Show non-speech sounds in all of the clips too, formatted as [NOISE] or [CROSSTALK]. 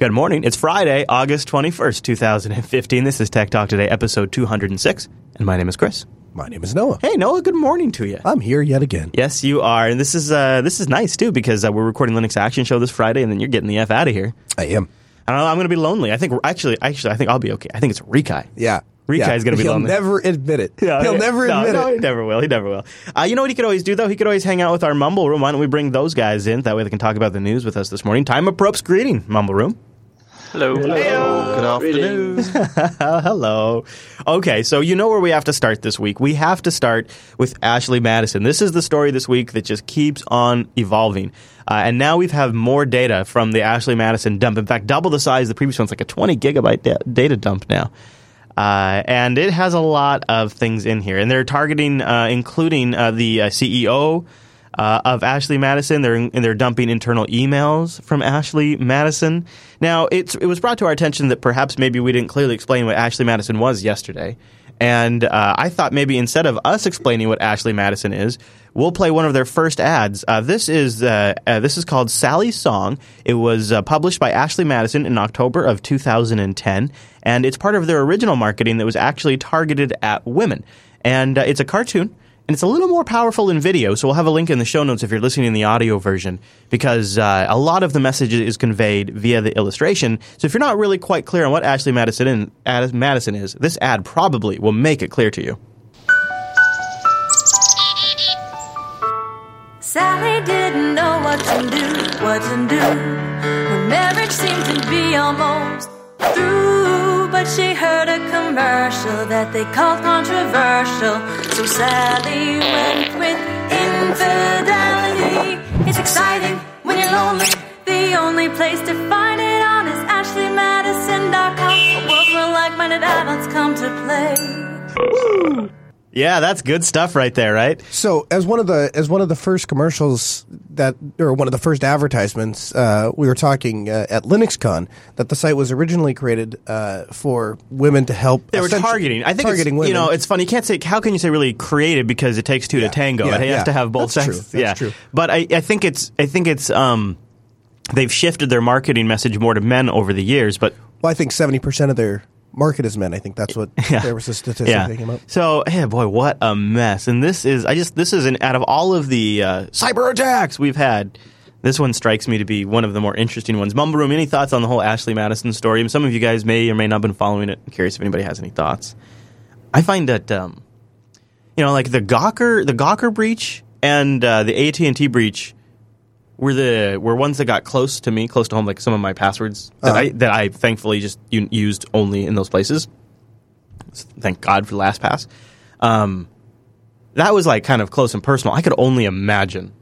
Good morning. It's Friday, August 21st, 2015. This is Tech Talk Today, episode 206. And my name is Chris. My name is Noah. Hey, Noah, good morning to you. I'm here yet again. Yes, you are. And this is uh, this is nice, too, because uh, we're recording Linux Action Show this Friday, and then you're getting the F out of here. I am. I don't know. I'm going to be lonely. I think, actually, actually, I think I'll be okay. I think it's Rikai. Yeah. Rikai yeah. is going to be He'll lonely. never admit it. [LAUGHS] Yeah, He'll yeah. never no, admit no, it. he never will. He never will. Uh, you know what he could always do, though? He could always hang out with our Mumble Room. Why don't we bring those guys in? That way they can talk about the news with us this morning. Time of Propes greeting, Mumble Room. Hello. Good afternoon. [LAUGHS] Hello. Okay, so you know where we have to start this week. We have to start with Ashley Madison. This is the story this week that just keeps on evolving. Uh, and now we've have more data from the Ashley Madison dump. In fact, double the size. Of the previous one's like a 20 gigabyte da- data dump now. Uh, and it has a lot of things in here. And they're targeting, uh, including uh, the uh, CEO uh, of Ashley Madison. They're and they're dumping internal emails from Ashley Madison. Now, it's it was brought to our attention that perhaps maybe we didn't clearly explain what Ashley Madison was yesterday. And uh, I thought maybe instead of us explaining what Ashley Madison is, we'll play one of their first ads. Uh, this is uh, uh, this is called Sally's Song. It was uh, published by Ashley Madison in October of 2010, and it's part of their original marketing that was actually targeted at women. And uh, it's a cartoon. And it's a little more powerful in video, so we'll have a link in the show notes if you're listening in the audio version, because uh, a lot of the message is conveyed via the illustration. So if you're not really quite clear on what Ashley Madison, in, Ad- Madison is, this ad probably will make it clear to you. Sally didn't know what to do, what to do. Her marriage seemed to be almost through, but she heard a commercial that they called controversial. So Sally went with infidelity. It's exciting when you're lonely. The only place to find it on is AshleyMadison.com. A world where like-minded adults come to play. Yeah, that's good stuff right there, right? So, as one of the as one of the first commercials that, or one of the first advertisements, uh, we were talking uh, at LinuxCon that the site was originally created uh, for women to help. They were targeting. I think targeting women. you know it's funny. You can't say how can you say really created because it takes two to tango. Yeah, it has yeah. to have both That's sexes. That's yeah, true. But I, I think it's I think it's um they've shifted their marketing message more to men over the years. But well, I think seventy percent of their market is men. I think that's what [LAUGHS] Yeah. there was a statistic yeah. that came up. So, hey, boy, what a mess! And this is, I just, this is an out of all of the uh, cyber attacks we've had, this one strikes me to be one of the more interesting ones. Mumble Room, any thoughts on the whole Ashley Madison story? Some of you guys may or may not have been following it. I'm curious if anybody has any thoughts. I find that, um, you know, like the Gawker, the Gawker breach and uh, the AT and T breach were the were ones that got close to me, close to home. Like some of my passwords that I that I thankfully just used only in those places thank God for LastPass. Um, that was like kind of close and personal. I could only imagine.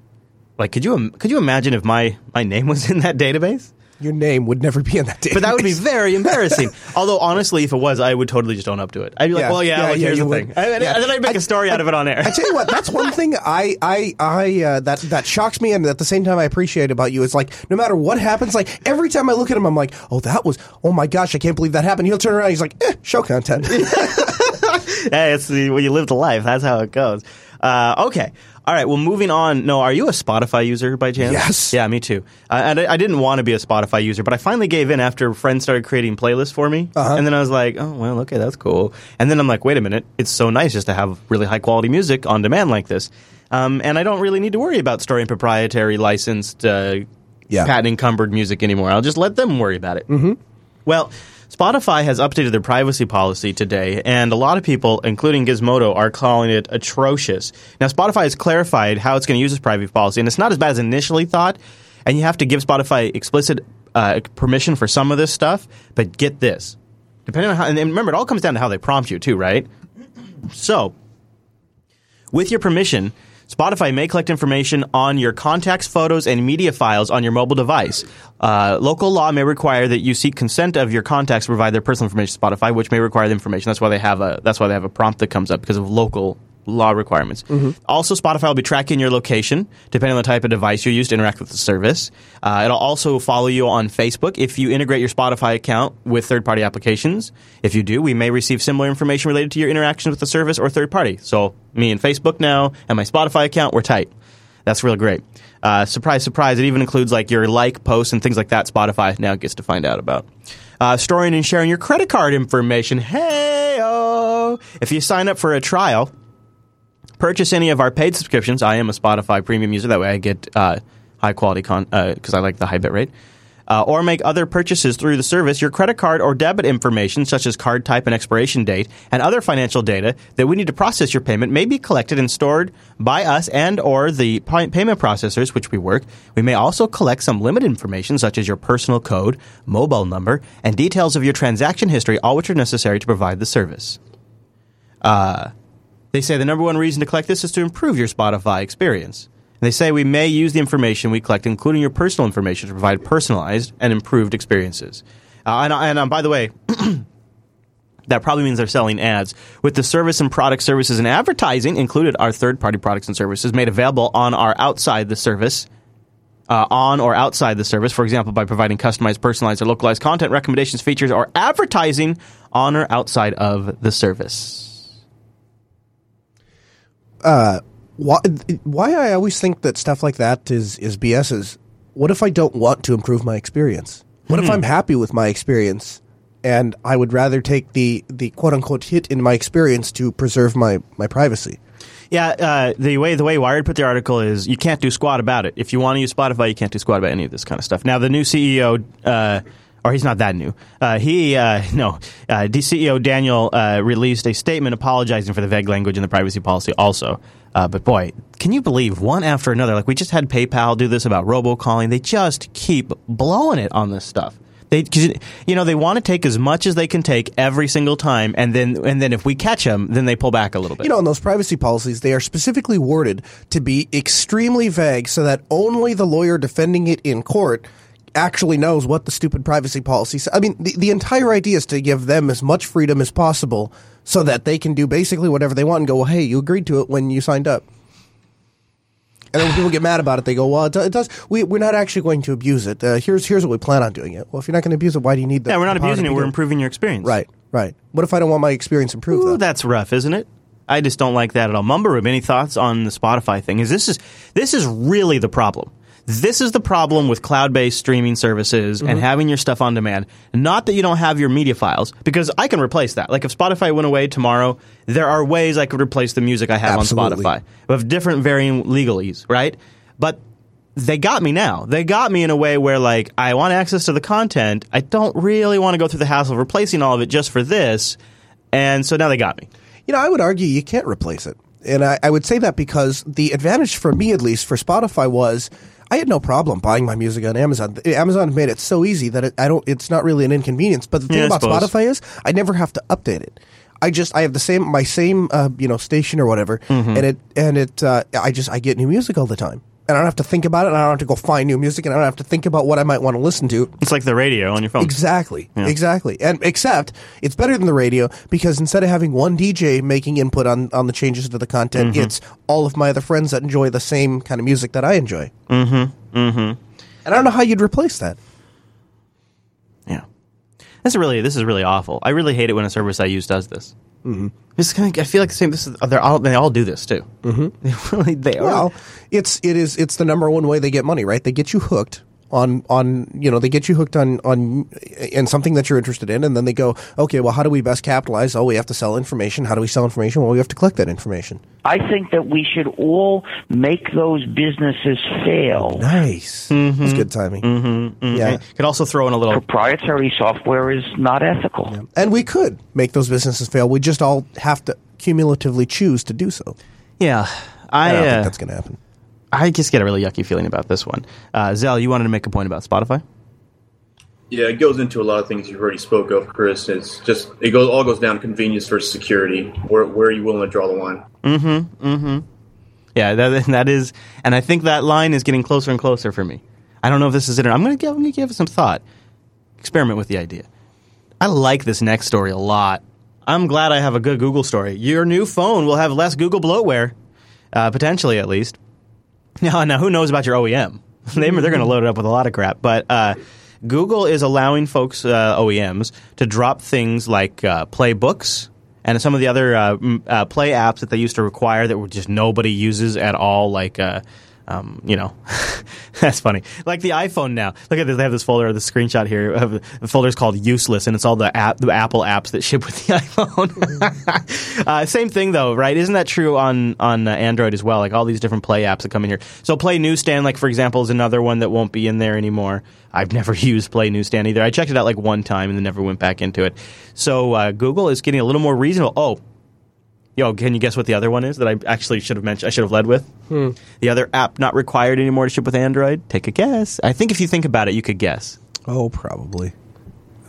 Like, could you could you imagine if my my name was in that database? Your name would never be in that database. But that would be very embarrassing. [LAUGHS] Although honestly, if it was, I would totally just own up to it. I'd be like, Yeah. well, yeah, Yeah, like, yeah, here's the would. thing, and, Yeah. and then I'd make a story out of it on air. I tell you what, that's one thing I I I uh, that that shocks me, and at the same time I appreciate about you. It's like no matter what happens, like every time I look at him, I'm like, oh, that was, oh my gosh, I can't believe that happened. He'll turn around, he's like, eh, show content. [LAUGHS] hey, it's the, when you live the life. That's how it goes. Uh, okay. All right. Well, moving on. No, are you a Spotify user by chance? Yes. Yeah, me too. Uh, and I, I didn't want to be a Spotify user, but I finally gave in after friends started creating playlists for me. Uh-huh. And then I was like, oh, well, okay, that's cool. And then I'm like, wait a minute. It's so nice just to have really high quality music on demand like this. Um, and I don't really need to worry about storing proprietary licensed, uh, Yeah. patent encumbered music anymore. I'll just let them worry about it. Mm-hmm. Well, Spotify has updated their privacy policy today, and a lot of people, including Gizmodo, are calling it atrocious. Now, Spotify has clarified how it's going to use its privacy policy, and it's not as bad as initially thought. And you have to give Spotify explicit uh, permission for some of this stuff. But get this, depending on how, and remember, it all comes down to how they prompt you, too, right? So, with your permission, Spotify may collect information on your contacts, photos, and media files on your mobile device. Uh, local law may require that you seek consent of your contacts to provide their personal information to Spotify, which may require the information. That's why they have a that's why they have a prompt that comes up because of local law requirements. Also, Spotify will be tracking your location depending on the type of device you use to interact with the service. Uh, it'll also follow you on Facebook if you integrate your Spotify account with third-party applications. If you do, we may receive similar information related to your interactions with the service or third party. So, me and Facebook now and my Spotify account, we're tight. That's really great. Uh, surprise, surprise! It even includes like your like posts and things like that. Spotify now gets to find out about. Uh, storing and sharing your credit card information. Hey, oh! If you sign up for a trial, purchase any of our paid subscriptions. I am a Spotify premium user. That way, I get uh, high quality con because I like the high bit rate. Uh, or make other purchases through the service, your credit card or debit information, such as card type and expiration date, and other financial data that we need to process your payment, may be collected and stored by us and or the payment processors which we work. We may also collect some limited information, such as your personal code, mobile number, and details of your transaction history, all which are necessary to provide the service. Uh, they say the number one reason to collect this is to improve your Spotify experience. And they say we may use the information we collect, including your personal information, to provide personalized and improved experiences. Uh, and and um, by the way, [CLEARS THROAT] that probably means they're selling ads. With the service and product services and advertising included, our third party products and services made available on our outside the service. Uh, on or outside the service, for example, by providing customized, personalized, or localized content recommendations, features, or advertising on or outside of the service. Why why I always think that stuff like that is is BS is what if I don't want to improve my experience? What if I'm happy with my experience and I would rather take the the quote unquote hit in my experience to preserve my my privacy? Yeah, uh, the way the way Wired put the article is you can't do squat about it. If you want to use Spotify, you can't do squat about any of this kind of stuff. Now, the new CEO, uh, or he's not that new. Uh, he uh, [LAUGHS] no, uh, CEO Daniel uh, released a statement apologizing for the vague language in the privacy policy. Also, uh, but boy, can you believe one after another? Like we just had PayPal do this about robocalling. They just keep blowing it on this stuff. They, you know, they want to take as much as they can take every single time, and then and then if we catch them, then they pull back a little bit. You know, in those privacy policies, they are specifically worded to be extremely vague so that only the lawyer defending it in court actually knows what the stupid privacy policy says. I mean, the, the entire idea is to give them as much freedom as possible so that they can do basically whatever they want and go, well, hey, you agreed to it when you signed up. And then when people get mad about it, they go, "Well, it, it does. We, we're not actually going to abuse it. Uh, here's here's what we plan on doing it. Well, if you're not going to abuse it, why do you need that? yeah, we're not abusing it. We're doing- improving your experience. Right, right. What if I don't want my experience improved? Ooh, though? that's rough, isn't it? I just don't like that at all. Mumble Room, any thoughts on the Spotify thing? Is this is this is really the problem? This is the problem with cloud-based streaming services Mm-hmm. and having your stuff on demand. Not that you don't have your media files, because I can replace that. Like if Spotify went away tomorrow, there are ways I could replace the music I have Absolutely. on Spotify with different varying legalese, right? But they got me now. They got me in a way where like I want access to the content. I don't really want to go through the hassle of replacing all of it just for this. And so now they got me. You know, I would argue you can't replace it. And I, I would say that because the advantage for me, at least for Spotify, was I had no problem buying my music on Amazon. Amazon made it so easy that it, I don't. It's not really an inconvenience. But the thing Yeah, about. Spotify is I never have to update it. I just I have the same my same uh, you know station or whatever, Mm-hmm. and it and it uh, I just I get new music all the time, and I don't have to think about it. and I don't have to go find new music, and I don't have to think about what I might want to listen to. It's like the radio on your phone. Exactly. Exactly. And except it's better than the radio because instead of having one DJ making input on, on the changes to the content, Mm-hmm. it's all of my other friends that enjoy the same kind of music that I enjoy. Mm-hmm. Mm-hmm. And I don't know how you'd replace that. Yeah, this is really this is really awful. I really hate it when a service I use does this. Mm-hmm. It's kind of, I feel like the same. This is they're all they all do this too. Mm-hmm. [LAUGHS] They really they are. Well, it's it is it's the number one way they get money, right? They get you hooked on on you know they get you hooked on on in something that you're interested in, and then they go, okay, well, how do we best capitalize? Oh, we have to sell information. How do we sell information? Well, we have to collect that information. I think that we should all make those businesses fail. Nice. That's good timing. Mm-hmm. Yeah. Could also throw in a little. Proprietary software is not ethical. And we could make those businesses fail. We just all have to cumulatively choose to do so. Yeah, I I don't uh, think that's going to happen. I just get a really yucky feeling about this one. Uh, Zell, you wanted to make a point about Spotify. Yeah, it goes into a lot of things you've already spoke of, Chris. It's just it goes all goes down to convenience versus security. Where where are you willing to draw the line? Mm-hmm. Mm-hmm. Yeah, that [LAUGHS] that is, and I think that line is getting closer and closer for me. I don't know if this is it. Or I'm going to give, I'm going to give it some thought. Experiment with the idea. I like this next story a lot. I'm glad I have a good Google story. Your new phone will have less Google bloatware, uh, potentially at least. Now, now, who knows about your OEM? [LAUGHS] they, they're going to load it up with a lot of crap. But uh, Google is allowing folks, uh, OEMs, to drop things like uh, Play Books and some of the other uh, uh, Play apps that they used to require that were just nobody uses at all, like uh, um, you know, [LAUGHS] that's funny. Like the iPhone now. Look at this. They have this folder, the screenshot here. The folder's called useless, and it's all the app, the Apple apps that [LAUGHS] ship with the iPhone. [LAUGHS] uh, same thing though, right? Isn't that true on on uh, Android as well? Like all these different Play apps that come in here. So Play Newsstand, like for example, is another one that won't be in there anymore. I've never used Play Newsstand either. I checked it out like one time and then never went back into it. So uh, Google is getting a little more reasonable. Oh, Yo, can you guess what the other one is that I actually should have mentioned? I should have led with the other app not required anymore to ship with Android. Take a guess. I think if you think about it, you could guess. Oh, probably.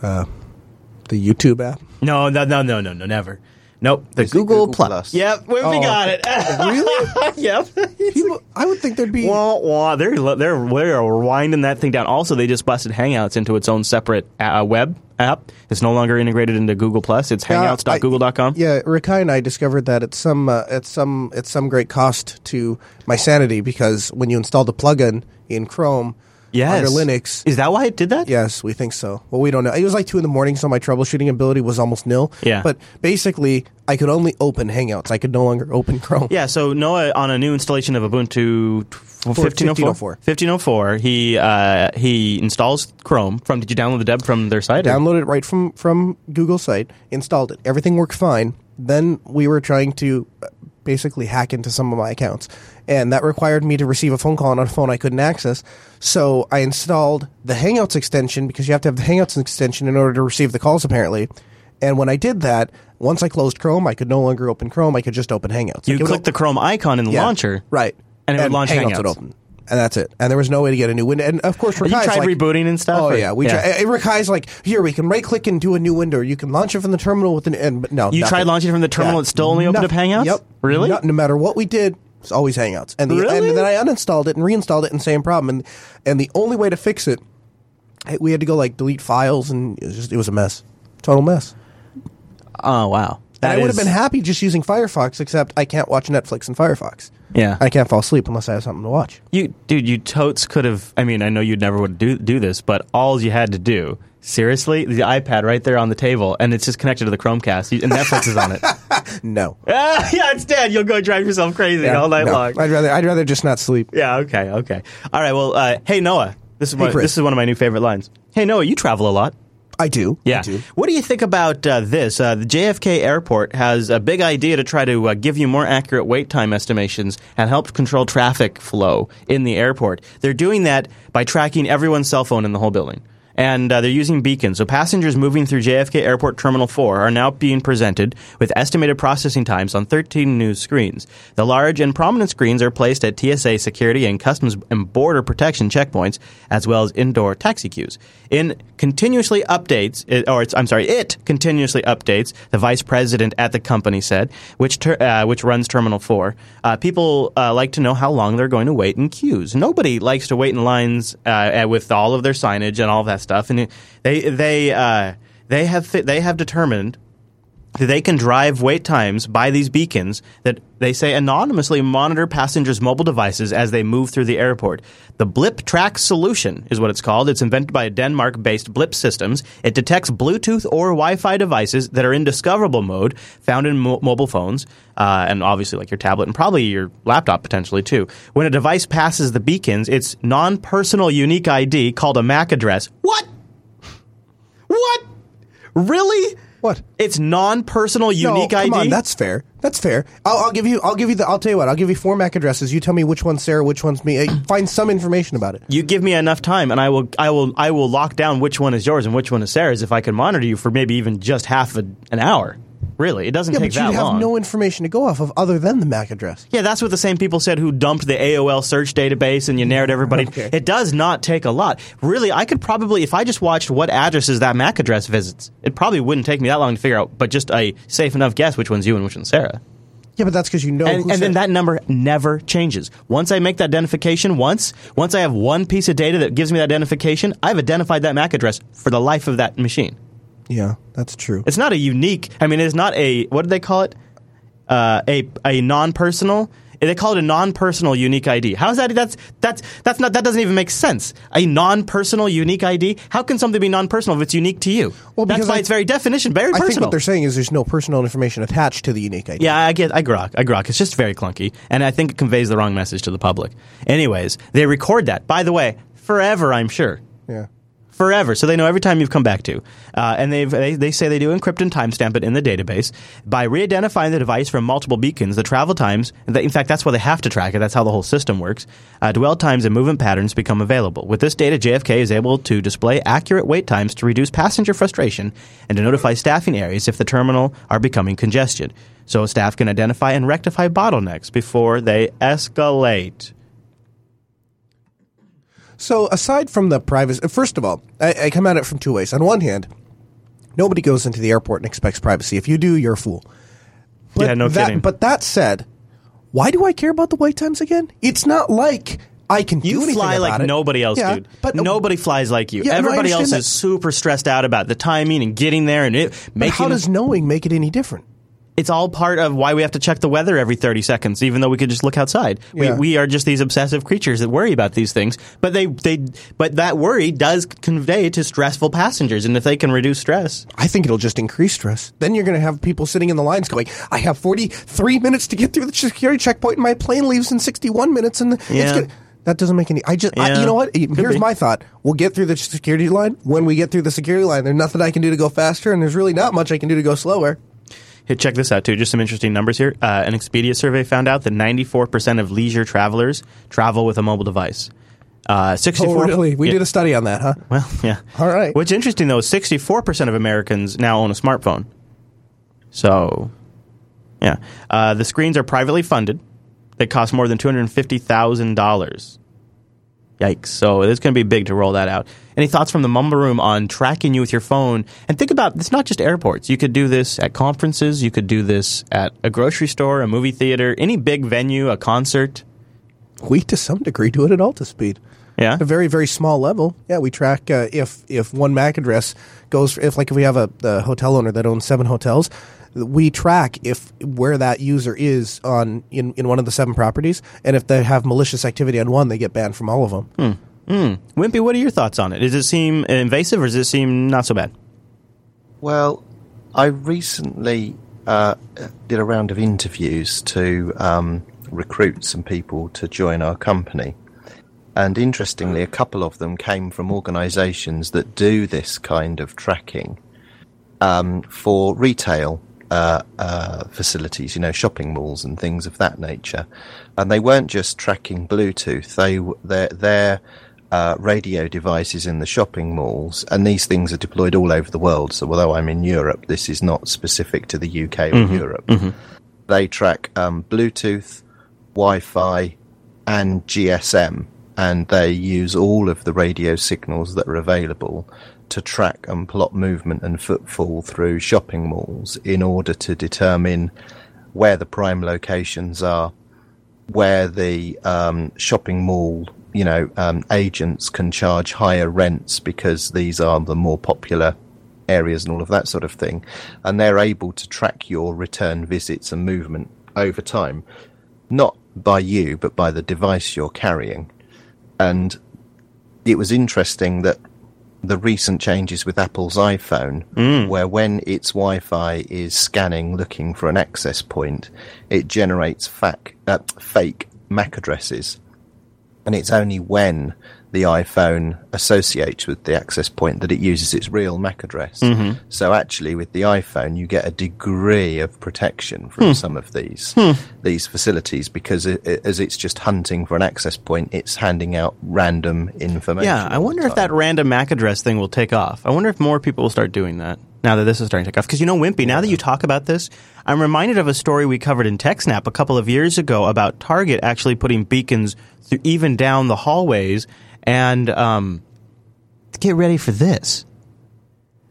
Uh, the YouTube app. No, no, no, no, no, no, never. Nope. The Google, Google Plus. Plus? Yep, we, we Oh. got it. [LAUGHS] Really? yep. People, I would think there'd be. Wah, wah. They're they're they're winding that thing down. Also, they just busted Hangouts into its own separate uh, web app. It's no longer integrated into Google Plus. It's hangouts.google.com. Yeah, Rikai and I discovered that at some uh, at some at some great cost to my sanity because when you install the plugin in Chrome Yes. under Linux, Is that why it did that? yes, we think so. Well, we don't know. It was like two in the morning, so my troubleshooting ability was almost nil. Yeah. but basically, I could only open Hangouts. I could no longer open [LAUGHS] Chrome. Yeah, so Noah on a new installation of Ubuntu oh 1504, 1504, he uh, he installs Chrome from. Did you download the deb from their site? downloaded it right from from Google site, installed it. Everything worked fine. Then we were trying to uh, basically hack into some of my accounts, and that required me to receive a phone call on a phone I couldn't access. So I installed the Hangouts extension because you have to have the Hangouts extension in order to receive the calls apparently. And when I did that, once I closed Chrome, I could no longer open Chrome. I could just open Hangouts. You Like, click the Chrome icon in the yeah, launcher, right, and it would launch Hangouts. Hangouts. would open. And that's it. And there was no way to get a new window. And of course, Have you tried like, rebooting and stuff, Oh or- yeah, we yeah. tried. High's like, here we can right click and do a new window. You can launch it from the terminal with an and but no. You nothing. tried launching it from the terminal, it still only opened up Hangouts? Yep. Really? No, no matter what we did, it's always Hangouts. And the Really? and then I uninstalled it and reinstalled it, and same problem. And and the only way to fix it, we had to go like delete files, and it was just it was a mess, total mess. Oh wow, And I would have is- been happy just using Firefox, except I can't watch Netflix in Firefox. Yeah. I can't fall asleep unless I have something to watch. You, dude, you totes could have. I mean, I know you'd never would do do this, but all you had to do, seriously, the iPad right there on the table, and it's just connected to the Chromecast, You- and Netflix is on it. [LAUGHS] No. Ah, [LAUGHS] yeah, it's dead. You'll go drive yourself crazy all night no. long. I'd rather I'd rather just not sleep. Yeah. Okay. Okay. All right. Well, uh, hey Noah, this is Hey, one, Chris. this is one of my new favorite lines. Hey Noah, you travel a lot. I do. Yeah. I do. What do you think about uh, this? Uh, the JFK Airport has a big idea to try to uh, give you more accurate wait time estimations and help control traffic flow in the airport. They're doing that by tracking everyone's cell phone in the whole building. And uh, they're using beacons. So passengers moving through JFK Airport Terminal 4 are now being presented with estimated processing times on 13 new screens. The large and prominent screens are placed at TSA security and customs and border protection checkpoints, as well as indoor taxi queues. In continuously updates, it, or I'm sorry, it continuously updates. The vice president at the company said, which ter, uh, which runs Terminal Four. Uh, people uh, like to know how long they're going to wait in queues. Nobody likes to wait in lines uh, with all of their signage and all that stuff. And they they uh, they have they have determined they can drive wait times by these beacons that they say anonymously monitor passengers' mobile devices as they move through the airport. The Blip Track solution is what it's called. It's invented by a Denmark based Blip Systems. It detects Bluetooth or Wi Fi devices that are in discoverable mode found in mo- mobile phones, uh, and obviously like your tablet and probably your laptop potentially too. When a device passes the beacons, its non personal unique ID called a MAC address. What? What? Really? What? It's non-personal unique no, ID. come on, that's fair. That's fair. I'll, I'll give you. I'll give you the. I'll tell you what. I'll give you four MAC addresses. You tell me which one's Sarah, which one's me. Uh, [CLEARS THROAT] Find some information about it. you give me enough time, and I will, I will, I will lock down which one is yours and which one is Sarah's. If I can monitor you for maybe even just half a, an hour, really, it doesn't Yeah, take but you that have long. no information to go off of other than the MAC address. yeah, that's what the same people said who dumped the AOL search database and you narrowed everybody. Okay. It does not take a lot. Really, I could probably, if I just watched what addresses that MAC address visits, it probably wouldn't take me that long to figure out. But just a safe enough guess which one's you and which one's Sarah. Yeah, but that's because you know. and, and then that number never changes. Once I make that identification once, once I have one piece of data that gives me that identification, I've identified that MAC address for the life of that machine. Yeah, that's true. It's not a unique. I mean, it's not a what do they call it? Uh, a a non-personal. They call it a non-personal unique ID. How is that? That's that's that's not that doesn't even make sense. A non-personal unique ID. How can something be non-personal if it's unique to you? Well, that's because by its very definition very I personal. think what they're saying is there's no personal information attached to the unique ID. Yeah, I get, I grok, I grok. It's just very clunky, and I think it conveys the wrong message to the public. Anyways, they record that. By the way, forever, I'm sure. Forever, so they know every time you've come back to, uh, and they they say they do encrypt and timestamp it in the database by re-identifying the device from multiple beacons. The travel times, in fact, that's why they have to track it. That's how the whole system works. Uh, dwell times and movement patterns become available. With this data, JFK is able to display accurate wait times to reduce passenger frustration and to notify staffing areas if the terminal are becoming congested, so staff can identify and rectify bottlenecks before they escalate. So aside from the privacy, first of all, I, I come at it from two ways. On one hand, nobody goes into the airport and expects privacy. If you do, you're a fool. But Yeah, no that, kidding. But that said, why do I care about the wait times again? It's not like I can do You fly like it. nobody else, Yeah, dude. But nobody flies like you. Yeah, no, Everybody else understand is super stressed out about the timing and getting there and it But making. how does knowing make it any different? It's all part of why we have to check the weather every 30 seconds, even though we could just look outside. Yeah. We, we are just these obsessive creatures that worry about these things. But they, they, but that worry does convey to stressful passengers. And if they can reduce stress, I think it'll just increase stress. Then you're going to have people sitting in the lines going, "I have 43 minutes to get through the security checkpoint, and my plane leaves in 61 minutes." And it's Yeah. that doesn't make any. I just, I, you know what? Here's be. my thought: We'll get through the security line. When we get through the security line, there's nothing I can do to go faster, and there's really not much I can do to go slower. Here, check this out too. Just some interesting numbers here. Uh, an Expedia survey found out that 94% of leisure travelers travel with a mobile device. Uh, 64. Oh, really? We Yeah. did a study on that, huh? Well, yeah. All right. What's interesting though is 64% of Americans now own a smartphone. So, yeah. Uh, the screens are privately funded. They cost more than $250,000. Yikes. So it's going to be big to roll that out. Any thoughts from the Mumble Room on tracking you with your phone? And think about it's not just airports. You could do this at conferences. You could do this at a grocery store, a movie theater, any big venue, a concert. We, to some degree, do it at Altaspeed. Yeah. At a very, very small level. Yeah, we track uh, if if one MAC address goes, if like if we have a, a hotel owner that owns seven hotels, we track if where that user is on in, in one of the seven properties, and if they have malicious activity on one, they get banned from all of them. Wimpy, what are your thoughts on it? Does it seem invasive or does it seem not so bad? Well, I recently uh, did a round of interviews to um, recruit some people to join our company. And interestingly, a couple of them came from organisations that do this kind of tracking um, for retail uh, uh, facilities, you know, shopping malls and things of that nature. And they weren't just tracking Bluetooth; they their their uh, radio devices in the shopping malls, and these things are deployed all over the world. So, although I'm in Europe, this is not specific to the UK or Europe. They track um, Bluetooth, Wi-Fi, and GSM, and they use all of the radio signals that are available to track and plot movement and footfall through shopping malls in order to determine where the prime locations are, where the um, shopping mall, you know, um, agents can charge higher rents because these are the more popular areas and all of that sort of thing, and they're able to track your return visits and movement over time, not by you but by the device you're carrying. And it was interesting that the recent changes with Apple's iPhone, where when its Wi-Fi is scanning looking for an access point, it generates fac- uh, fake MAC addresses, and it's only when the iPhone associates with the access point that it uses its real MAC address. Mm-hmm. So actually, with the iPhone, you get a degree of protection from hmm. some of these hmm. these facilities because it, it- as it's just hunting for an access point, it's handing out random information. Yeah, I wonder if that random MAC address thing will take off. I wonder if more people will start doing that now that this is starting to take off. Because you know, Wimpy, now that you talk about this, I'm reminded of a story we covered in TechSnap a couple of years ago about Target actually putting beacons through, even down the hallways. And um, get ready for this.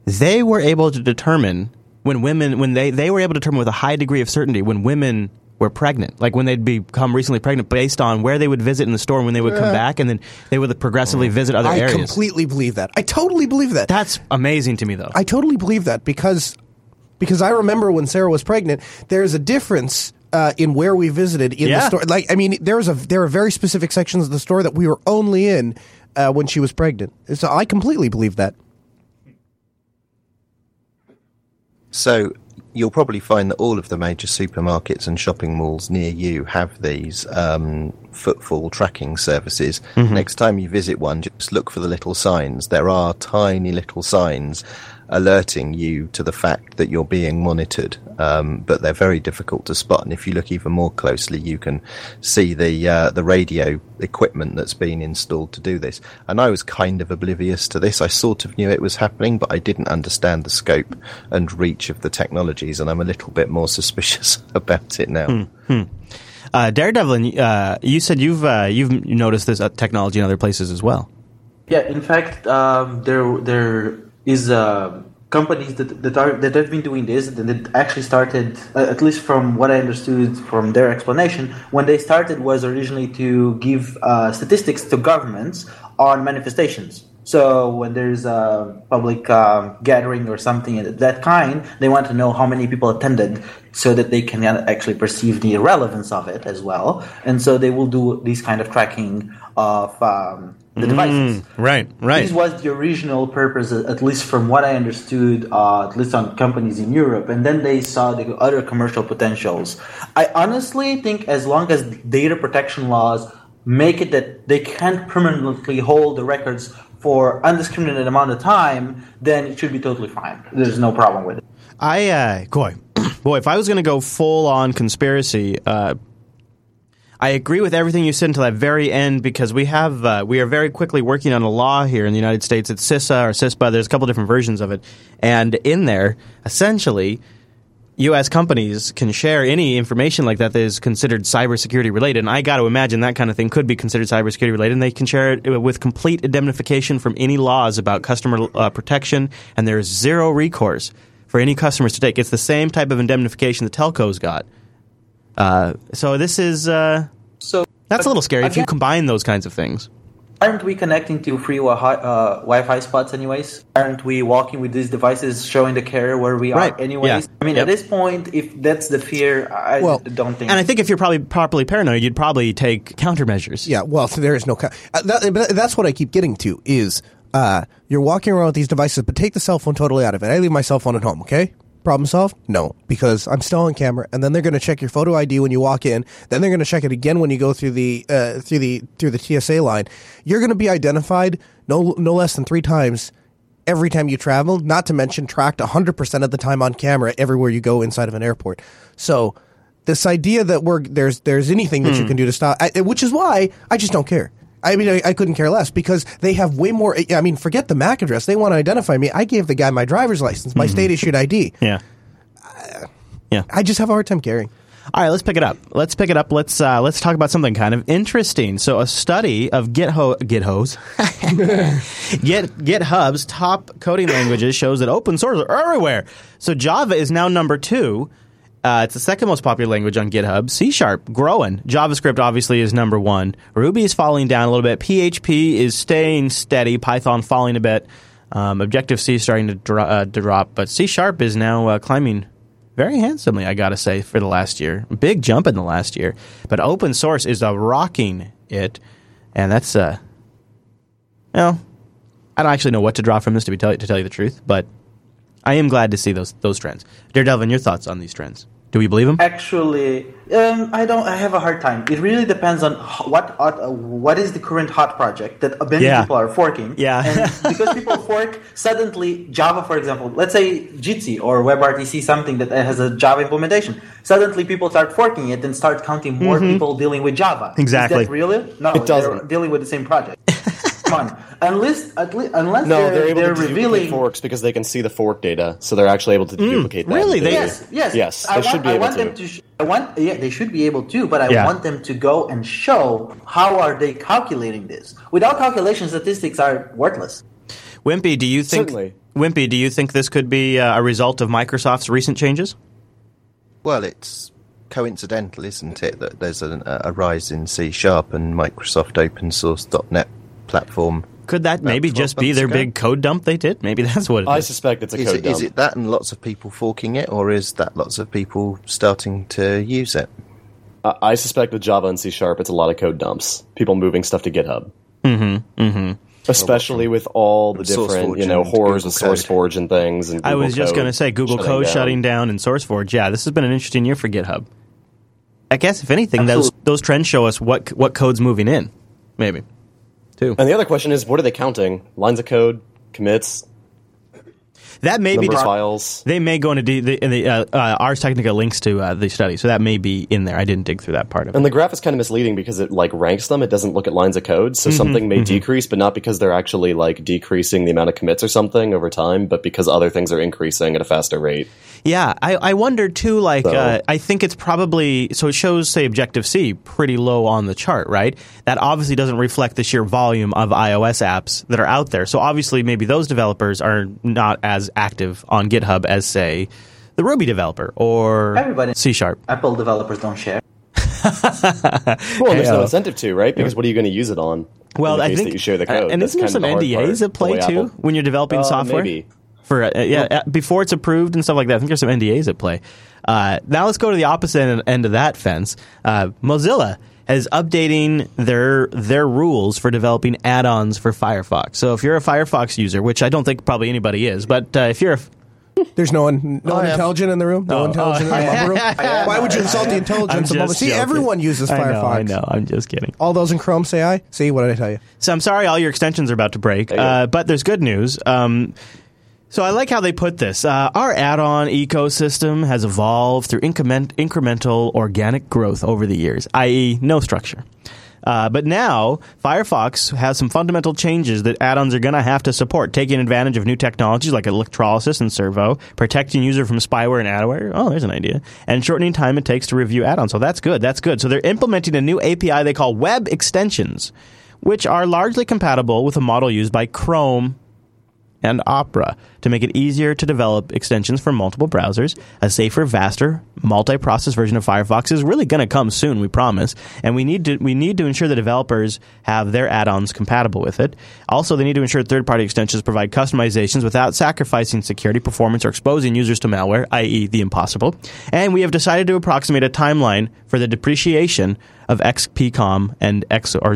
They were able to determine when women, when they, they were able to determine with a high degree of certainty when women were pregnant, like when they'd become recently pregnant, based on where they would visit in the store and when they would come back, and then they would progressively visit other areas. I areas. completely believe that. I totally believe that. That's amazing to me, though. I totally believe that because because I remember when Sarah was pregnant, there's a difference uh, in where we visited in the store. Like, I mean, there's a there are very specific sections of the store that we were only in uh, when she was pregnant. So I completely believe that. So you'll probably find that all of the major supermarkets and shopping malls near you have these um, footfall tracking services. Next time you visit one, just look for the little signs. There are tiny little signs alerting you to the fact that you're being monitored, um, but they're very difficult to spot. And if you look even more closely, you can see the uh, the radio equipment that's been installed to do this. And I was kind of oblivious to this. I sort of knew it was happening, but I didn't understand the scope and reach of the technologies, and I'm a little bit more [LAUGHS] suspicious about it now. Uh, Daredevil, uh, you said you've uh, you've noticed this uh, technology in other places as well. Yeah, in fact, um, there there is uh, companies that that are that have been doing this that actually started uh, at least from what I understood from their explanation when they started was originally to give uh, statistics to governments on manifestations. So when there's a public um, gathering or something of that kind, they want to know how many people attended so that they can actually perceive the relevance of it as well. And so they will do these kind of tracking of um, the devices. Right, right. This was the original purpose, at least from what I understood, uh, at least on companies in Europe. And then they saw the other commercial potentials. I honestly think as long as data protection laws make it that they can't permanently hold the records for undiscriminated amount of time, then it should be totally fine. There's no problem with it. I uh, boy, [CLEARS THROAT] boy, if I was going to go full on conspiracy, uh, I agree with everything you said until that very end because we have uh, we are very quickly working on a law here in the United States. It's CISA or CISPA. There's a couple different versions of it, and in there, essentially. U.S. companies can share any information like that that is considered cybersecurity related, and I got to imagine that kind of thing could be considered cybersecurity related. And they can share it with complete indemnification from any laws about customer uh, protection, and there is zero recourse for any customers to take. It's the same type of indemnification the telcos got. Uh, so this is uh, So that's a little scary if you combine those kinds of things. Aren't we connecting to free wi- uh, Wi-Fi spots anyways? Aren't we walking with these devices showing the carrier where we Right. are anyways? Yeah. I mean, Yep. at this point, if that's the fear, I Well, don't think. And I think if you're probably properly paranoid, you'd probably take countermeasures. Yeah, well, so [LAUGHS] there is no. co- Uh, that, but that's what I keep getting to is uh, you're walking around with these devices, but take the cell phone totally out of it. I leave my cell phone at home. Okay, problem solved? No, because I'm still on camera, and then they're going to check your photo ID when you walk in. Then they're going to check it again when you go through the uh, through the through the TSA line. You're going to be identified no no less than three times. Every time you travel, not to mention tracked 100% of the time on camera everywhere you go inside of an airport. So, this idea that we're there's there's anything that you can do to stop, I, which is why I just don't care. I mean, I, I couldn't care less because they have way more. I mean, forget the MAC address; they want to identify me. I gave the guy my driver's license, my state issued ID. Yeah. Yeah. I just have a hard time caring. All right, let's pick it up. Let's pick it up. Let's uh, let's talk about something kind of interesting. So, a study of GitHo GitHos, [LAUGHS] Git GitHub's top coding languages shows that open source are everywhere. So, Java is now number two. Uh, it's the second most popular language on GitHub. C Sharp growing. JavaScript obviously is number one. Ruby is falling down a little bit. PHP is staying steady. Python falling a bit. Um, Objective C is starting to, dro- uh, to drop, but C Sharp is now uh, climbing very handsomely, I gotta say, for the last year. Big jump in the last year. But open source is rocking it, and that's uh, well, I don't actually know what to draw from this to be tell- to tell you the truth, but I am glad to see those those trends. Daredevil, your thoughts on these trends? Do we believe them? Actually, um, I don't. I have a hard time. It really depends on h- what uh, what is the current hot project that many Yeah. people are forking. Yeah. and because people [LAUGHS] fork suddenly Java, for example, let's say Jitsi or WebRTC, something that has a Java implementation. Suddenly, people start forking it and start counting more people dealing with Java. Mm-hmm. Exactly. Is that really? No, It doesn't. They're dealing with the same project. [LAUGHS] Come on, unless at least unless No, they're, they're able they're to duplicate revealing forks because they can see the fork data, so they're actually able to duplicate that. really? They- Yes, yes, Yes, I they want, should be I able want to. them to. Sh- I want. Yeah, they should be able to, but I Yeah. want them to go and show how are they calculating this. Without calculation, statistics are worthless. Wimpy, do you think? Certainly. Wimpy, do you think this could be uh, a result of Microsoft's recent changes? Well, it's coincidental, isn't it, that there's a, a rise in C Sharp and Microsoft open source .NET platform Could that maybe just be their ago. big code dump they did? Maybe [LAUGHS] that's what it is. I suspect it's a Is code it, is dump. Is it that and lots of people forking it, or is that lots of people starting to use it? I I suspect with Java and C Sharp, it's a lot of code dumps. People moving stuff to GitHub. Mm-hmm. Mm-hmm. Especially with all the different, you know, horrors Google of SourceForge and things. And I was just going to say Google Code shutting down and SourceForge. Yeah, this has been an interesting year for GitHub. I guess if anything, those those trends show us what what code's moving in. Maybe. Too. And the other question is, what are they counting? Lines of code, commits, That may be numbers just, files. they may go into the, the, in the uh, uh, Ars Technica links to uh, the study, so that may be in there. I didn't dig through that part of it. And the graph is kind of misleading because it like ranks them. It doesn't look at lines of code. Mm-hmm, So something may decrease, but not because they're actually like decreasing the amount of commits or something over time, but because other things are increasing at a faster rate. Yeah, I, I wonder too. Like, So- uh, I think it's probably so. It shows, say, Objective C pretty low on the chart, right? That obviously doesn't reflect the sheer volume of iOS apps that are out there. So obviously, maybe those developers are not as active on GitHub as, say, the Ruby developer or Everybody- C Sharp. Apple developers don't share. [LAUGHS] Well, there's no incentive to, right? Because what are you going to use it on? Well, in the I case think that you share the code. and That's isn't there kind some of the hard NDAs part, at play too Apple- when you're developing Uh, software? maybe. For uh, yeah, uh, before it's approved and stuff like that. I think there's some NDAs at play. Uh, now let's go to the opposite end, end of that fence. Uh, Mozilla is updating their their rules for developing add-ons for Firefox. So if you're a Firefox user, which I don't think probably anybody is, but uh, if you're a There's no one, no one am. intelligent in the room. No Oh, intelligent oh, in the [LAUGHS] room. [LAUGHS] Why would you insult the I'm intelligence of just mother? See, joking. everyone uses I know, Firefox. I know. I'm just kidding. All those in Chrome say I. See, what did I tell you? So I'm sorry all your extensions are about to break, uh, but there's good news. Um, so I like how they put this. Uh, our add-on ecosystem has evolved through increment, incremental organic growth over the years, i.e., no structure. Uh, but now Firefox has some fundamental changes that add-ons are going to have to support, taking advantage of new technologies like electrolysis and servo, protecting user from spyware and adware. Oh, there's an idea, and shortening time it takes to review add-ons. So that's good. That's good. So they're implementing a new API they call Web Extensions, which are largely compatible with a model used by Chrome and Opera to make it easier to develop extensions for multiple browsers. A safer, vaster, multi-process version of Firefox is really going to come soon, we promise. And we need to we need to ensure the developers have their add-ons compatible with it. Also, they need to ensure third-party extensions provide customizations without sacrificing security, performance, or exposing users to malware, i.e., the impossible. And we have decided to approximate a timeline for the depreciation of XPCOM and X or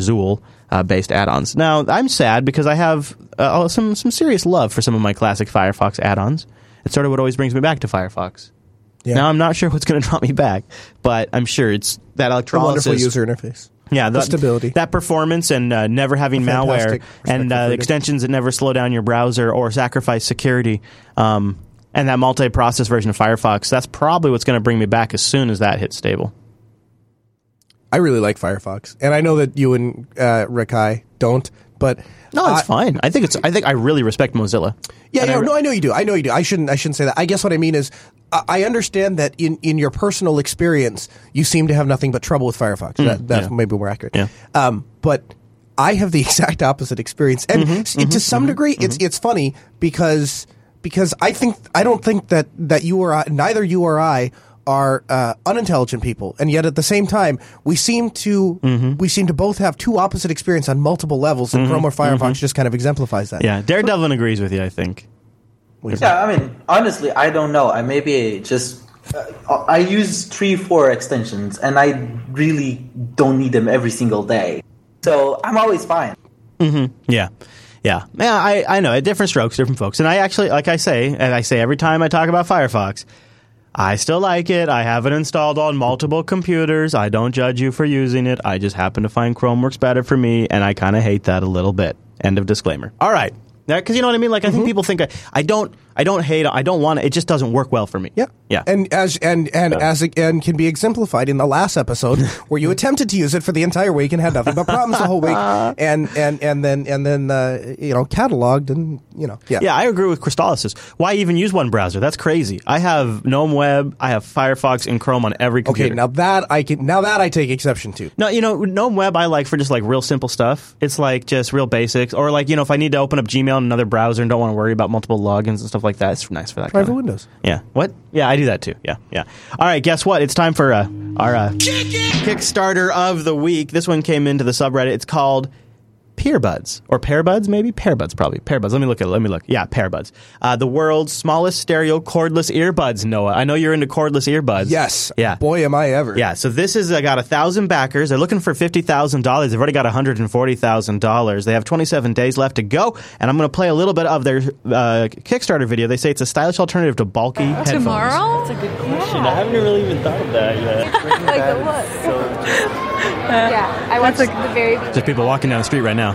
uh, based add-ons. Now, I'm sad because I have uh, some some serious love for some of my classic Firefox add-ons. It's sort of what always brings me back to Firefox. Yeah. Now, I'm not sure [LAUGHS] what's going to draw me back, but I'm sure it's that electrolysis. wonderful user interface. Yeah, The that, stability. that performance, and uh, never having malware, and uh, extensions that never slow down your browser or sacrifice security, um, and that multi-process version of Firefox. That's probably what's going to bring me back as soon as that hits stable. I really like Firefox, and I know that you and uh, Rikai don't, but No, it's I- fine. I think it's. I think I really respect Mozilla. Yeah, yeah, I- no, I know you do. I know you do. I shouldn't. I shouldn't say that. I guess what I mean is, I, I understand that in, in your personal experience, you seem to have nothing but trouble with Firefox. that, that's Mm, yeah. maybe more accurate. Yeah. Um, but I have the [LAUGHS] exact opposite experience, and Mm-hmm, s- to some degree, it's it's funny because because I think I don't think that that you or I, neither you or I are uh, unintelligent people, and yet at the same time, we seem to Mm-hmm. we seem to both have two opposite experience on multiple levels, and Chrome or Firefox just kind of exemplifies that. Yeah, Daredevil agrees with you. I think. Yeah, I mean, honestly, I don't know. I maybe just uh, I use three, four extensions, and I really don't need them every single day. So I'm always fine. Yeah. Yeah. Yeah, I, I know. At different strokes, different folks. And I actually, like I say, and I say every time I talk about Firefox, I still like it. I have it installed on multiple computers. I don't judge you for using it. I just happen to find Chrome works better for me, and I kind of hate that a little bit. End of disclaimer. All right. Because you know what I mean? Like, I think mm-hmm. people think I, I don't, I don't hate, I don't want it. It just doesn't work well for me. Yeah, Yeah. and as and and as it and can be exemplified in the last episode [LAUGHS] where you attempted to use it for the entire week and had nothing but problems the whole week, [LAUGHS] and and and then and then uh, you know cataloged and you know yeah Yeah, I agree with Crystallis. Why even use one browser? That's crazy. I have GNOME Web, I have Firefox and Chrome on every computer. Okay, now that I can now that I take exception to. No, you know, GNOME Web I like for just like real simple stuff. It's like just real basics, or like you know, if I need to open up Gmail in another browser and don't want to worry about multiple logins and stuff like that, it's nice for that. Try kinda- Windows. Yeah. What? Yeah, I do that too. Yeah, yeah. All right, guess what? It's time for uh, our uh, Kickstarter of the week. This one came into the subreddit. It's called Peerbuds or Pairbuds, maybe Pairbuds, probably Pairbuds. Let me look at. it. Let me look. Yeah, Pairbuds. Uh, the world's smallest stereo cordless earbuds. Noah, I know you're into cordless earbuds. Yes. Yeah. Boy, am I ever. Yeah, so this is I got a thousand backers. They're looking for fifty thousand dollars. They've already got one hundred and forty thousand dollars. They have twenty seven days left to go, and I'm going to play a little bit of their uh, Kickstarter video. They say it's a stylish alternative to bulky headphones. Tomorrow? I haven't really even thought of that yet. [LAUGHS] like the what? Yeah, I watched the very beginning. There's people walking down the street right now.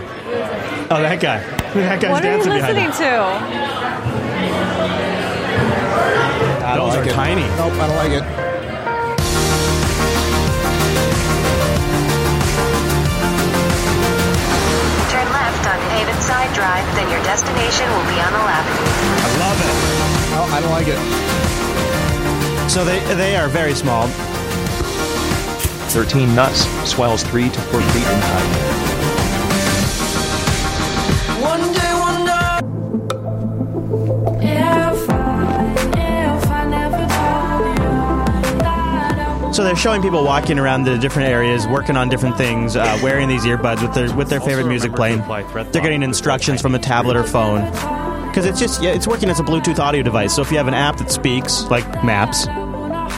Oh, that guy. That guy's What are you dancing behind listening him. to? Those are tiny. Nope, I don't like it. Turn left on Havenside Drive, then your destination will be on the left. I love it. Oh, I don't like it. So they they are very small. 13 nuts, swells 3 to 4 feet in height. One day, one night. If I, if I never told you that I was So they're showing people walking around the different areas, working on different things, uh, wearing these earbuds with their with their favorite music playing. They're getting instructions from a tablet or phone because it's just yeah, it's working as a Bluetooth audio device. So if you have an app that speaks like Maps,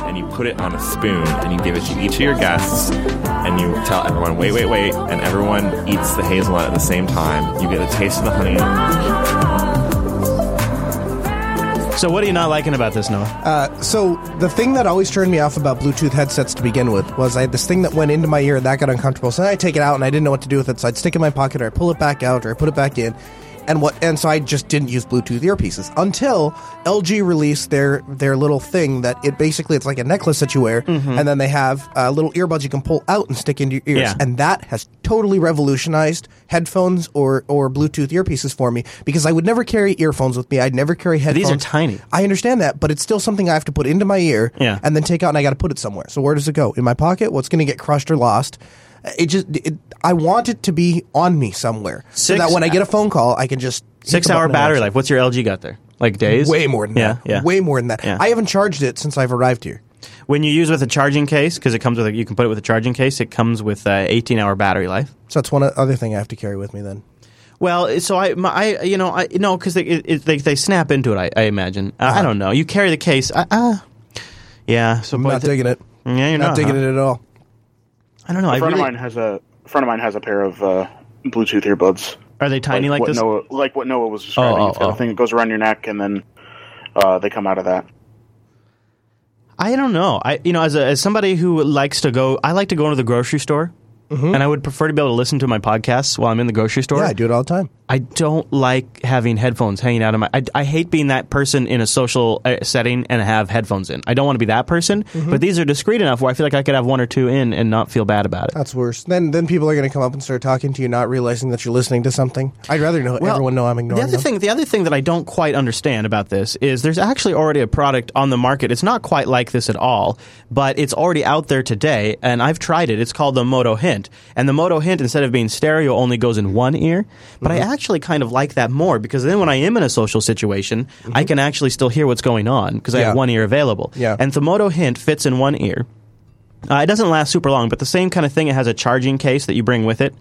and you put it on a spoon and you give it to each of your guests and you tell everyone wait wait wait and everyone eats the hazelnut at the same time you get a taste of the honey so what are you not liking about this, Noah? Uh, so the thing that always turned me off about Bluetooth headsets to begin with was I had this thing that went into my ear and that got uncomfortable. So then I take it out and I didn't know what to do with it. So I'd stick it in my pocket or I pull it back out or I put it back in. And what? And so I just didn't use Bluetooth earpieces until LG released their their little thing that it basically it's like a necklace that you wear, and then they have uh, little earbuds you can pull out and stick into your ears, Yeah. and that has totally revolutionized headphones or or Bluetooth earpieces for me because I would never carry earphones with me. I'd never carry headphones. These are tiny. I understand that, but it's still something I have to put into my ear Yeah. and then take out and I got to put it somewhere. So where does it go? In my pocket? What's going to get crushed or lost? It just it, I want it to be on me somewhere so Six- that when I get a phone call, I can just hit Six the hour button and battery life. What's your LG got there? Like days? Way more than yeah, that. Yeah, Way more than that. Yeah. I haven't charged it since I've arrived here. When you use with a charging case, because it comes with a, you can put it with a charging case. It comes with uh, 18 hour battery life. So that's one other thing I have to carry with me then. Well, so I, my, I you know, I no, because they, it, it- they they snap into it. I, I imagine. I, I don't know. You carry the case. Uh, uh, yeah. So I'm not th- digging it. Yeah, you're not, not, digging huh? it at all. I don't know. A friend really, of mine has a, a friend of mine has a pair of uh, Bluetooth earbuds. Are they tiny like what this? Noah, like what Noah was describing. Oh, oh, it's got oh. a thing that goes around your neck, and then uh, they come out of that. I don't know. I you know, as a, as somebody who likes to go, I like to go into the grocery store, Mm-hmm. and I would prefer to be able to listen to my podcasts while I'm in the grocery store. Yeah, I do it all the time. I don't like having headphones hanging out of my. I, I hate being that person in a social uh, setting and have headphones in. I don't want to be that person. Mm-hmm. But these are discreet enough where I feel like I could have one or two in and not feel bad about it. That's worse. Then then people are going to come up and start talking to you, not realizing that you're listening to something. I'd rather know Well, everyone know I'm ignoring The other them. thing, the other thing that I don't quite understand about this is there's actually already a product on the market. It's not quite like this at all, but it's already out there today, and I've tried it. It's called the Moto Hint, and the Moto Hint instead of being stereo only goes in one ear. But I actually kind of like that more because then when I am in a social situation, I can actually still hear what's going on because I Yeah. have one ear available. Yeah. And the Moto Hint fits in one ear. Uh, it doesn't last super long, but the same kind of thing. It has a charging case that you bring with it.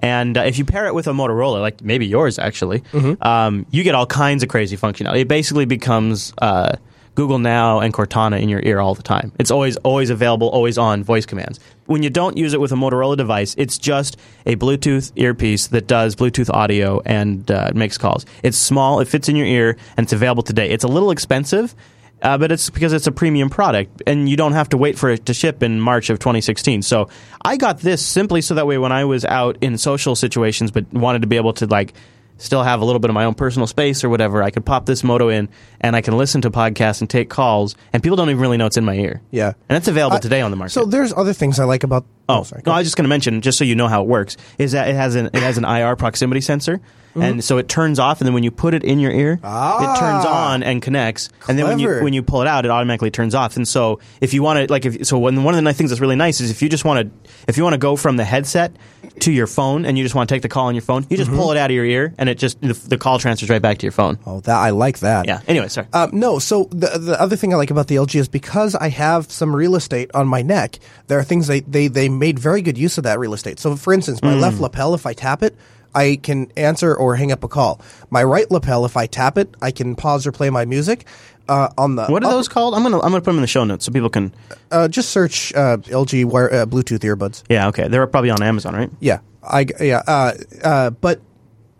And uh, if you pair it with a Motorola, like maybe yours actually, um, you get all kinds of crazy functionality. It basically becomes uh, Google Now and Cortana in your ear all the time. It's always always available, always on voice commands. When you don't use it with a Motorola device, it's just a Bluetooth earpiece that does Bluetooth audio and uh, makes calls. It's small, it fits in your ear, and it's available today. It's a little expensive. Uh, but it's because it's a premium product, and you don't have to wait for it to ship in March of 2016. So I got this simply so that way when I was out in social situations, but wanted to be able to like still have a little bit of my own personal space or whatever, I could pop this Moto in, and I can listen to podcasts and take calls, and people don't even really know it's in my ear. Yeah. and it's available I- today on the market. So there's other things I like about. Oh, oh sorry. no, I was just going to mention, just so you know how it works, is that it has an it has an IR proximity sensor, Mm-hmm. and so it turns off, and then when you put it in your ear, it turns on and connects, and then when you Ah. When you pull it out, it automatically turns off. And so if you want to, like, if so, one one of the nice things that's really nice is if you just want to, if you want to go from the headset to your phone, and you just want to take the call on your phone, you just Mm-hmm. pull it out of your ear, and it just the, the call transfers right back to your phone. Oh, that I like that. Yeah. Anyway, sorry. Um, no, so the the other thing I like about the LG is because I have some real estate on my neck. There are things they they they made very good use of that real estate. So, for instance, my Mm. left lapel, if I tap it. I can answer or hang up a call. My right lapel, if I tap it, I can pause or play my music. Uh, on the What are upper- those called? I'm gonna I'm gonna put them in the show notes so people can. Uh, just search uh, LG wire, uh, Bluetooth earbuds. Yeah, okay. They're probably on Amazon, right? Yeah, I yeah. Uh, uh, but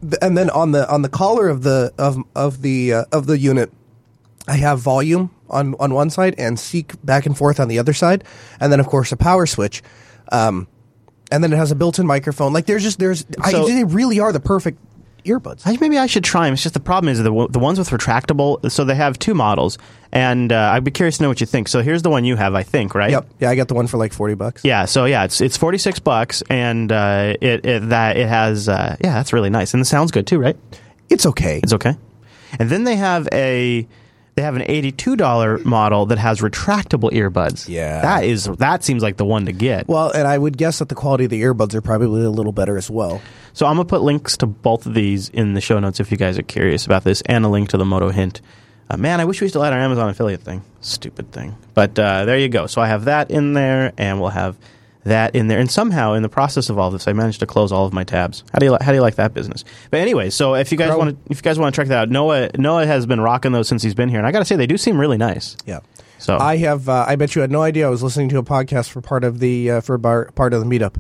th- and then on the on the collar of the of of the uh, of the unit, I have volume on on one side and seek back and forth on the other side, and then of course a power switch. Um, and then it has a built-in microphone. Like there's just there's So- I, they really are the perfect earbuds. I, maybe I should try them. It's just the problem is the the ones with retractable. So they have two models, and uh, I'd be curious to know what you think. So here's the one you have, I think, right? Yep. Yeah, I got the one for like forty bucks. Yeah. So yeah, it's it's forty six bucks, and uh, it, it that it has uh, yeah, that's really nice, and it sounds good too, right? It's okay. It's okay. And then they have a they have an eighty two dollar model that has retractable earbuds. Yeah. that is that seems like the one to get. Well, and I would guess that the quality of the earbuds are probably a little better as well. So I'm gonna put links to both of these in the show notes if you guys are curious about this, and a link to the Moto Hint. Uh, man, I wish we still had our Amazon affiliate thing. Stupid thing. But uh, there you go. So I have that in there, and we'll have that in there. And somehow, in the process of all this, I managed to close all of my tabs. How do you li- how do you like that business? But anyway, so if you guys want to if you guys want to check that out, Noah Noah has been rocking those since he's been here, and I got to say they do seem really nice. Yeah. So I have. Uh, I bet you had no idea. I was listening to a podcast for part of the uh, for bar, part of the meetup.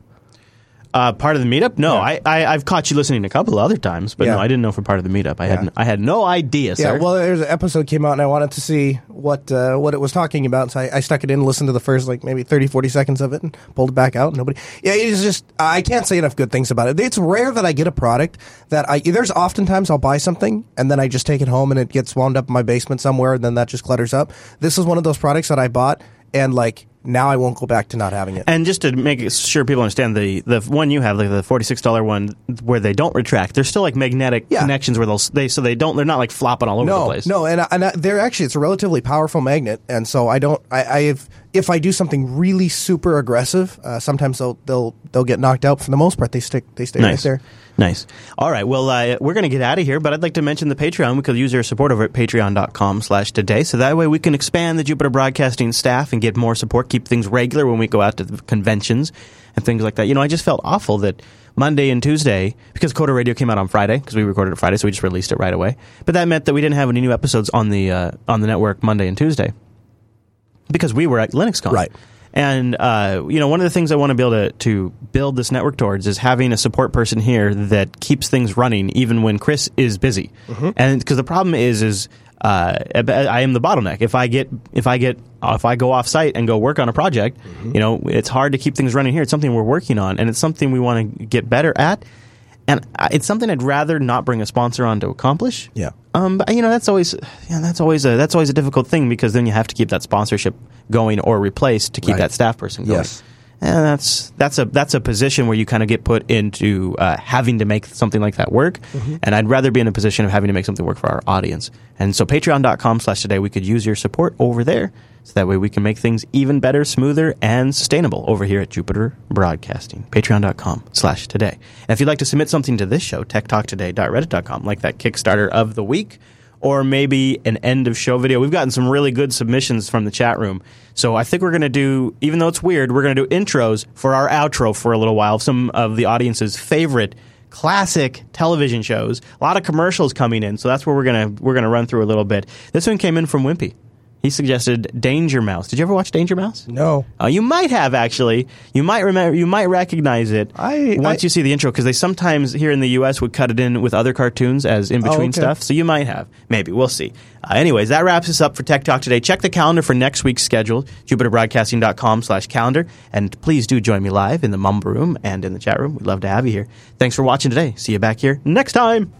Uh, part of the meetup? No, I, I I've caught you listening a couple of other times, but Yeah. no, I didn't know for part of the meetup. I Yeah. had I had no idea, sir. Yeah, well, there's an episode came out, and I wanted to see what uh, what it was talking about. So I, I stuck it in, listened to the first like maybe 30, 40 seconds of it, and pulled it back out. Nobody. Yeah, it's just I can't say enough good things about it. It's rare that I get a product that I. There's oftentimes I'll buy something and then I just take it home and it gets wound up in my basement somewhere, and then that just clutters up. This is one of those products that I bought and like now I won't go back to not having it. And just to make sure people understand, the the one you have, like the forty six dollar one, where they don't retract, there's still like magnetic connections where they'll they so they don't they're not like flopping all over no, the place. No, and I- and I, they're actually it's a relatively powerful magnet, and so I don't I, I have if I do something really super aggressive, uh, sometimes they'll they'll they'll get knocked out. For the most part, they stick they stay right Nice. there. Nice. All right. Well, uh, we're going to get out of here, but I'd like to mention the Patreon. We could use your support over at patreon.com slash today. So that way we can expand the Jupiter Broadcasting staff and get more support, keep things regular when we go out to the conventions and things like that. You know, I just felt awful that Monday and Tuesday, because Coda Radio came out on Friday, because we recorded it Friday, so we just released it right away. But that meant that we didn't have any new episodes on the, uh, on the network Monday and Tuesday because we were at LinuxCon. Right. And uh, you know, one of the things I want to be able to, to build this network towards is having a support person here that keeps things running, even when Chris is busy. And because the problem is, is uh, I am the bottleneck. If I get if I get if I go off site and go work on a project, you know, it's hard to keep things running here. It's something we're working on, and it's something we want to get better at. And it's something I'd rather not bring a sponsor on to accomplish. Yeah. Um, but you know that's always yeah, that's always a that's always a difficult thing because then you have to keep that sponsorship going or replaced to keep Right. that staff person going. Yes. And that's that's a that's a position where you kind of get put into uh, having to make something like that work. Mhm. And I'd rather be in a position of having to make something work for our audience. And so patreon.com slash today we could use your support over there. So that way we can make things even better, smoother, and sustainable over here at Jupiter Broadcasting. Patreon.com slash today. And if you'd like to submit something to this show, techtalktoday.reddit.com, like that Kickstarter of the week, or maybe an end of show video. We've gotten some really good submissions from the chat room. So I think we're going to do, even though it's weird, we're going to do intros for our outro for a little while. Some of the audience's favorite classic television shows. A lot of commercials coming in, so that's where we're going to we're going to run through a little bit. This one came in from Wimpy. He suggested Danger Mouse. Did you ever watch Danger Mouse? No. Uh, you might have actually. You might remember. You might recognize it I- once I- you see the intro because they sometimes here in the U.S. would cut it in with other cartoons as in Oh, between okay. stuff. So you might have. Maybe we'll see. Uh, anyways, that wraps us up for Tech Talk today. Check the calendar for next week's schedule. JupiterBroadcasting.com/calendar, and please do join me live in the Mumble Room and in the chat room. We'd love to have you here. Thanks for watching today. See you back here next time.